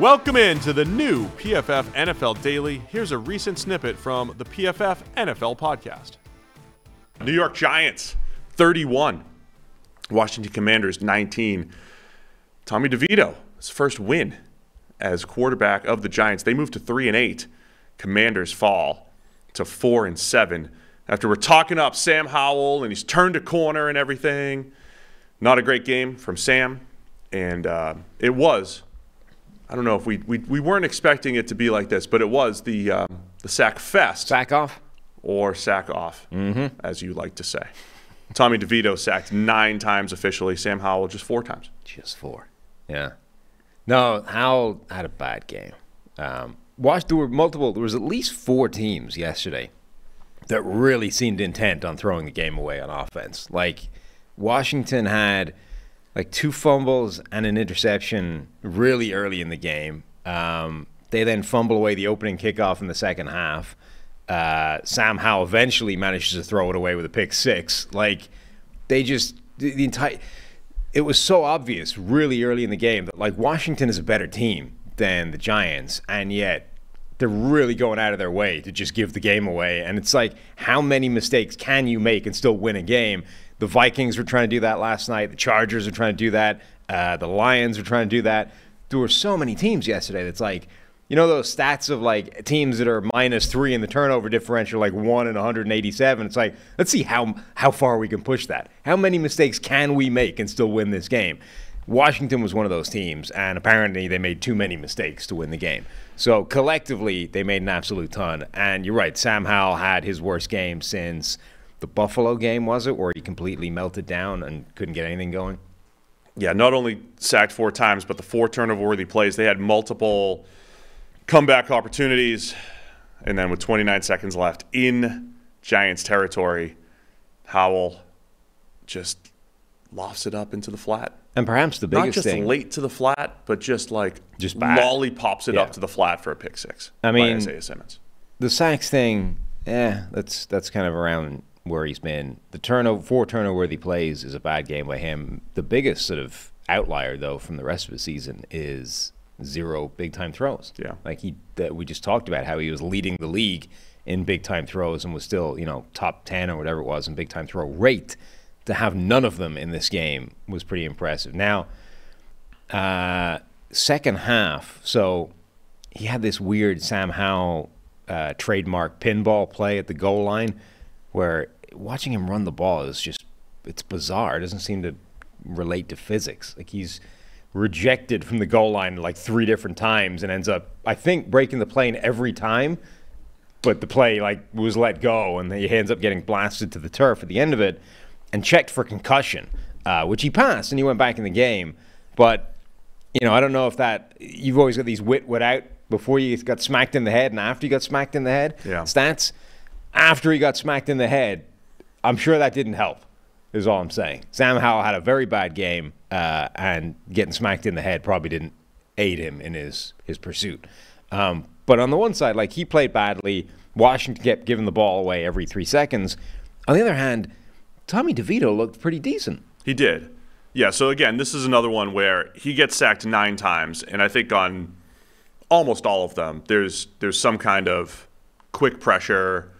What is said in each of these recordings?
Welcome into the new PFF NFL Daily. Here's a recent snippet from the PFF NFL podcast. New York Giants 31, Washington Commanders 19. Tommy DeVito, his first win as quarterback of the Giants. They move to 3 and 8. Commanders fall to 4 and 7 after we're talking up Sam Howell and he's turned a corner and everything. Not a great game from Sam, and uh, it was I don't know if we, we we weren't expecting it to be like this, but it was the um, the sack fest Sack off. or sack off, as you like to say. Tommy DeVito sacked nine times officially. Sam Howell just four times. Just four. Yeah. No, Howell had a bad game. Um, watched there were multiple. There was at least four teams yesterday that really seemed intent on throwing the game away on offense. Like Washington had like two fumbles and an interception really early in the game. Um, they then fumble away the opening kickoff in the second half. Uh, Sam Howell eventually manages to throw it away with a pick six. Like they just the, the entire. It was so obvious really early in the game that like Washington is a better team than the Giants, and yet they're really going out of their way to just give the game away. And it's like, how many mistakes can you make and still win a game? The Vikings were trying to do that last night. The Chargers are trying to do that. Uh, the Lions are trying to do that. There were so many teams yesterday that's like, you know, those stats of like teams that are minus three in the turnover differential, like one in 187. It's like, let's see how how far we can push that. How many mistakes can we make and still win this game? Washington was one of those teams, and apparently they made too many mistakes to win the game. So collectively, they made an absolute ton. And you're right, Sam Howell had his worst game since the Buffalo game, was it, where he completely melted down and couldn't get anything going? Yeah, not only sacked four times, but the four turnover worthy plays. They had multiple comeback opportunities. And then with 29 seconds left in Giants territory, Howell just lofts it up into the flat. And perhaps the biggest thing. Not just thing, late to the flat, but just like Just bad. lollipops it Yeah. up to the flat for a pick six. I by mean- Isaiah Simmons. the sacks thing, eh, that's that's kind of around where he's been. The turnover, four turnover worthy plays is a bad game by him. The biggest sort of outlier though from the rest of the season is zero big time throws. Yeah. like he that we just talked about how he was leading the league in big time throws and was still you know top ten or whatever it was in big time throw rate. To have none of them in this game was pretty impressive. Now, uh, second half, so he had this weird Sam Howell uh, trademark pinball play at the goal line where watching him run the ball is just it's bizarre. It doesn't seem to relate to physics. Like he's rejected from the goal line like three different times and ends up I think breaking the plane every time, but the play like was let go and he ends up getting blasted to the turf at the end of it and checked for concussion, uh, which he passed and he went back in the game. But you know, I don't know if that you've always got these wit wit out before you got smacked in the head and after you got smacked in the head. Yeah. Stats after he got smacked in the head, I'm sure that didn't help. Is all I'm saying. Sam Howell had a very bad game, uh, and getting smacked in the head probably didn't aid him in his his pursuit. Um, but on the one side, like he played badly. Washington kept giving the ball away every three seconds. On the other hand, Tommy DeVito looked pretty decent. He did. Yeah, so again, this is another one where he gets sacked nine times, and I think on almost all of them, there's there's some kind of quick pressure,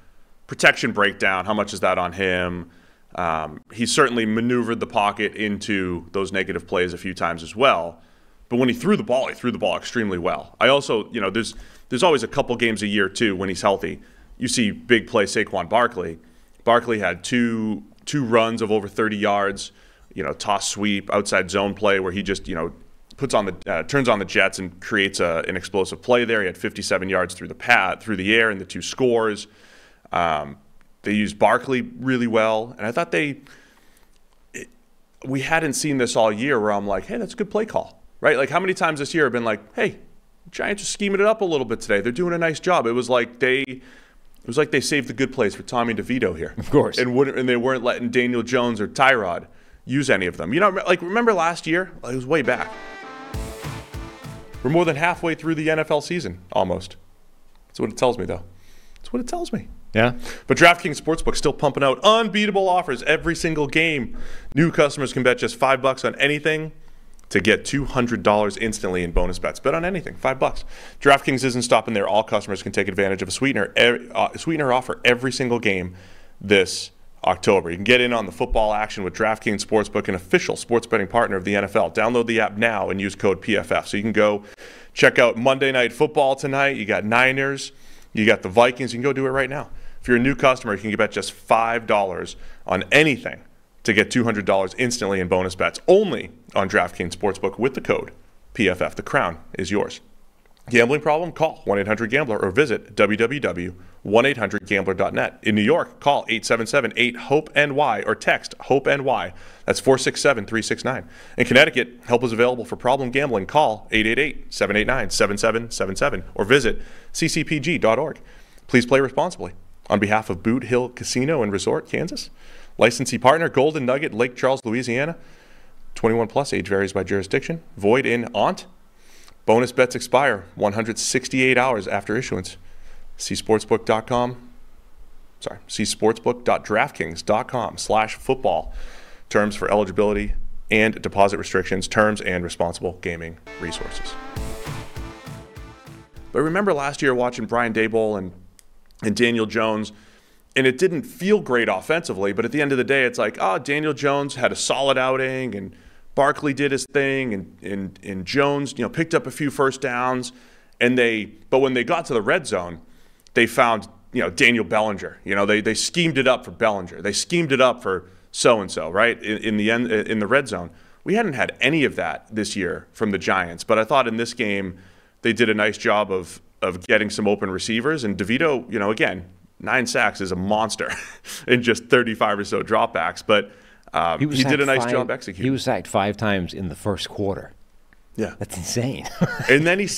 protection breakdown. How much is that on him? Um, he certainly maneuvered the pocket into those negative plays a few times as well. But when he threw the ball, he threw the ball extremely well. I also, you know, there's there's always a couple games a year too when he's healthy. You see big play Saquon Barkley. Barkley had two two runs of over 30 yards, you know, toss sweep, outside zone play where he just, you know, puts on the uh, turns on the Jets and creates a, an explosive play there. He had 57 yards through the pad, through the air, and the two scores. Um, they used Barkley really well, and I thought they. It, we hadn't seen this all year where I'm like, hey, that's a good play call, right? Like how many times this year have been like, hey, Giants are scheming it up a little bit today. They're doing a nice job. It was like they. It was like they saved the good plays for Tommy DeVito here, of course, and wouldn't, and they weren't letting Daniel Jones or Tyrod use any of them. You know, like remember last year? It was way back. We're more than halfway through the NFL season, almost. That's what it tells me, though. That's what it tells me. Yeah. But DraftKings Sportsbook still pumping out unbeatable offers every single game. New customers can bet just five bucks on anything to get $200 instantly in bonus bets. Bet on anything, five bucks. DraftKings isn't stopping there. All customers can take advantage of a sweetener, uh, sweetener offer every single game this October. You can get in on the football action with DraftKings Sportsbook, an official sports betting partner of the NFL. Download the app now and use code PFF. So you can go check out Monday Night Football tonight. You got Niners, you got the Vikings. You can go do it right now. If you're a new customer, you can bet just $5 on anything to get $200 instantly in bonus bets only on DraftKings Sportsbook with the code PFF. The crown is yours. Gambling problem? Call 1 800 Gambler or visit www.1800Gambler.net. In New York, call 877 8 HOPE NY or text HOPE NY. That's 467 369. In Connecticut, help is available for problem gambling. Call 888 789 7777 or visit ccpg.org. Please play responsibly. On behalf of Boot Hill Casino and Resort, Kansas, licensee partner Golden Nugget, Lake Charles, Louisiana. 21 plus age varies by jurisdiction. Void in Ont. Bonus bets expire 168 hours after issuance. See sportsbook.com. Sorry, see sportsbook.draftkings.com slash football. Terms for eligibility and deposit restrictions, terms and responsible gaming resources. But remember last year watching Brian Daboll and, and Daniel Jones, and it didn't feel great offensively, but at the end of the day, it's like, oh, Daniel Jones had a solid outing and – Barkley did his thing, and, and, and Jones, you know, picked up a few first downs. And they, but when they got to the red zone, they found, you know, Daniel Bellinger. You know, they, they schemed it up for Bellinger. They schemed it up for so and so, right? In, in the end, in the red zone. We hadn't had any of that this year from the Giants, but I thought in this game they did a nice job of of getting some open receivers. And DeVito, you know, again, nine sacks is a monster in just 35 or so dropbacks, but um, he, he did a nice five, job executing. He was sacked five times in the first quarter. Yeah, that's insane. and then he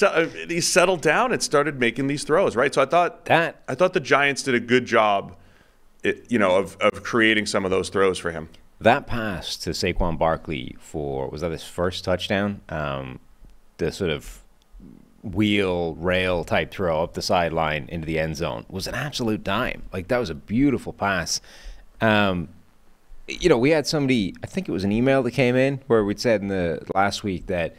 he settled down and started making these throws. Right, so I thought that I thought the Giants did a good job, it, you know, of of creating some of those throws for him. That pass to Saquon Barkley for was that his first touchdown? Um, the sort of wheel rail type throw up the sideline into the end zone was an absolute dime. Like that was a beautiful pass. Um, you know, we had somebody, I think it was an email that came in where we'd said in the last week that,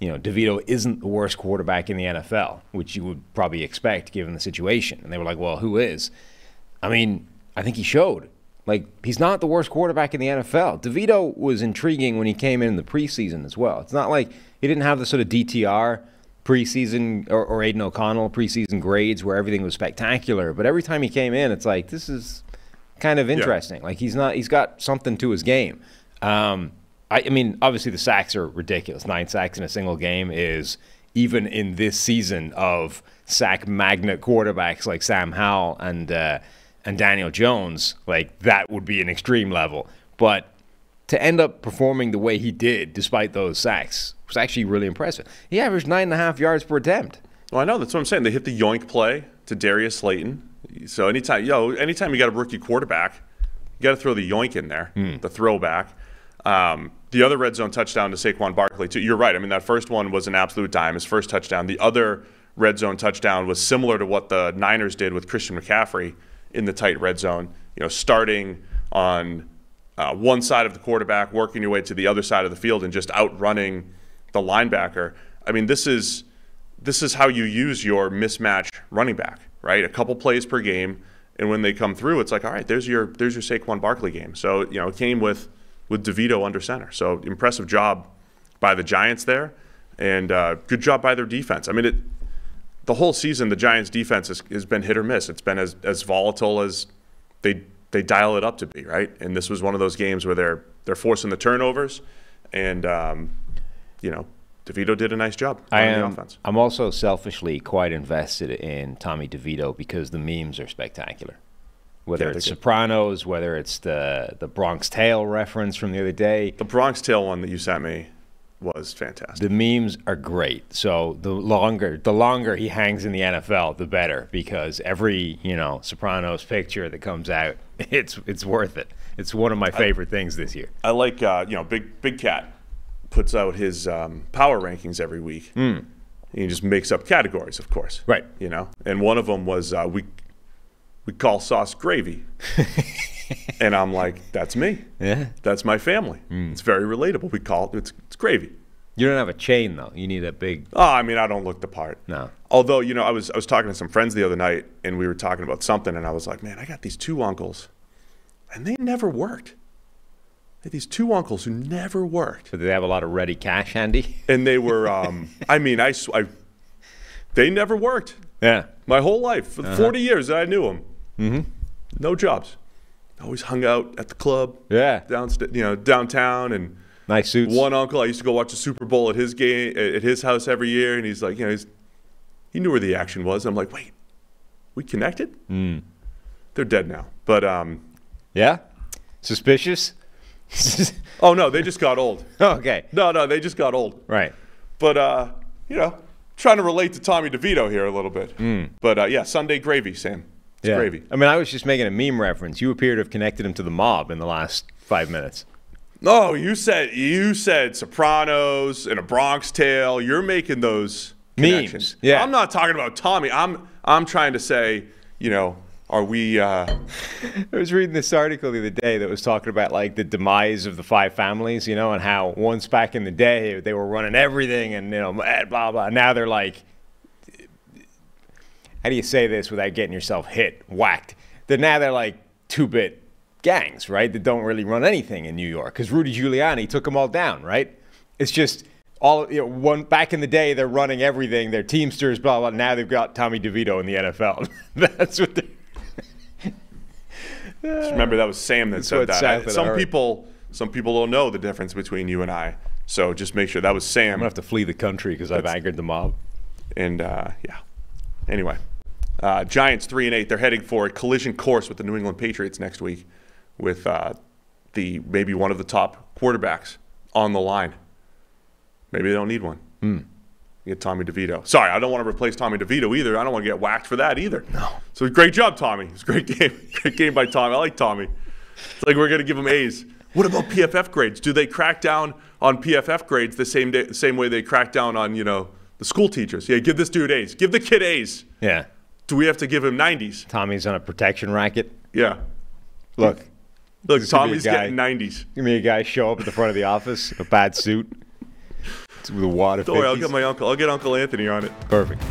you know, DeVito isn't the worst quarterback in the NFL, which you would probably expect given the situation. And they were like, well, who is? I mean, I think he showed. Like, he's not the worst quarterback in the NFL. DeVito was intriguing when he came in in the preseason as well. It's not like he didn't have the sort of DTR preseason or, or Aidan O'Connell preseason grades where everything was spectacular. But every time he came in, it's like, this is kind of interesting. Yeah. Like he's not he's got something to his game. Um, I, I, mean, obviously the sacks are ridiculous. Nine sacks in a single game is even in this season of sack magnet quarterbacks like Sam Howell and uh, and Daniel Jones, like that would be an extreme level. But to end up performing the way he did, despite those sacks, was actually really impressive. He averaged nine and a half yards per attempt. Well, I know that's what I'm saying. They hit the yoink play to Darius Slayton so anytime, yo, anytime you got a rookie quarterback, you got to throw the yoink in there, mm. the throwback. Um, the other red zone touchdown to Saquon Barkley, too. You're right. I mean, that first one was an absolute dime, his first touchdown. The other red zone touchdown was similar to what the Niners did with Christian McCaffrey in the tight red zone. You know, starting on uh, one side of the quarterback, working your way to the other side of the field, and just outrunning the linebacker. I mean, this is this is how you use your mismatch running back right? A couple plays per game, And when they come through, it's like, all right, there's your there's your Saquon Barkley game. So you know, it came with with Devito under center. So impressive job by the Giants there, and uh, good job by their defense. I mean, it the whole season the Giants defense has, has been hit or miss. It's been as, as volatile as they they dial it up to be, right? And this was one of those games where they're they're forcing the turnovers, and um, you know, DeVito did a nice job on I the am. offense. I'm also selfishly quite invested in Tommy DeVito because the memes are spectacular. Whether Yeah, it's. Sopranos, whether it's the the Bronx Tale reference from the other day, The Bronx Tale one that you sent me was fantastic. the memes are great. So the longer the longer he hangs in the NFL, the better because every you know Sopranos picture that comes out, it's it's worth it. It's one of my favorite things this year. I like uh, you know Big Big Cat puts out his um, power rankings every week. He just makes up categories, of course. Right. You know, and one of them was uh, we we call sauce gravy, and I'm like, that's me. Yeah. That's my family. It's very relatable. We call it it's, it's gravy. You don't have a chain though. You need a big Oh, I mean, I don't look the part. no. Although, you know, I was I was talking to some friends the other night, and we were talking about something, and I was like, man, I got these two uncles, and they never worked. I had these two uncles who never worked. So do they have a lot of ready cash handy? and they were um, i mean I, I they never worked Yeah. my whole life for Uh-huh. 40 years that i knew them mm-hmm. no jobs always hung out at the club Yeah. downsta- you know downtown and Nice suits. one uncle i used to go watch the super bowl at his game at his house every year and he's like you know he's, he knew where the action was i'm like wait we connected Mm. they're dead now but um, Yeah. Suspicious. oh no they just got old okay. no no they just got old Right. But uh, you know, trying to relate to Tommy DeVito here a little bit. Hmm. But uh, yeah, Sunday gravy, Sam. It's yeah. gravy. I mean, I was just making a meme reference. You appear to have connected him to the mob in the last five minutes. No, you said you said Sopranos and a Bronx Tale. You're making those Memes, yeah. I'm not talking about Tommy. I'm I'm trying to say, you know, are we? Uh, I was reading this article the other day that was talking about like the demise of the five families, you know, and how once back in the day they were running everything and you know blah blah. Now they're like, how do you say this without getting yourself hit, whacked? That now they're like two-bit gangs, right? That don't really run anything in New York because Rudy Giuliani took them all down, right? It's just all you know. One back in the day they're running everything. They're teamsters, blah blah. Now they've got Tommy DeVito in the NFL. That's what they're. Just remember that was Sam that said that. Sam I- some people some people don't know the difference between you and I. So just make sure that was Sam. I'm gonna have to flee the country because I've angered the mob. And uh, yeah. Anyway, uh, Giants three and eight. They're heading for a collision course with the New England Patriots next week, with uh, the maybe one of the top quarterbacks on the line. Maybe they don't need one. Hmm. Get Tommy DeVito. Sorry, I don't want to replace Tommy DeVito either. I don't want to get whacked for that either. No. So great job, Tommy. It's a great game. Great game by Tommy. I like Tommy. It's like we're gonna give him A's. What about PFF grades? Do they crack down on PFF grades the same day, the same way they crack down on you know the school teachers? Yeah, give this dude A's. Give the kid A's. Yeah. Do we have to give him 90s? Tommy's on a protection racket. Yeah. Look, Look, This could be Tommy's getting 90s. give me a guy show up at the front of the office, a bad suit, with a wad of Don't worry, I'll 50s. get my uncle. I'll get Uncle Anthony on it. Perfect.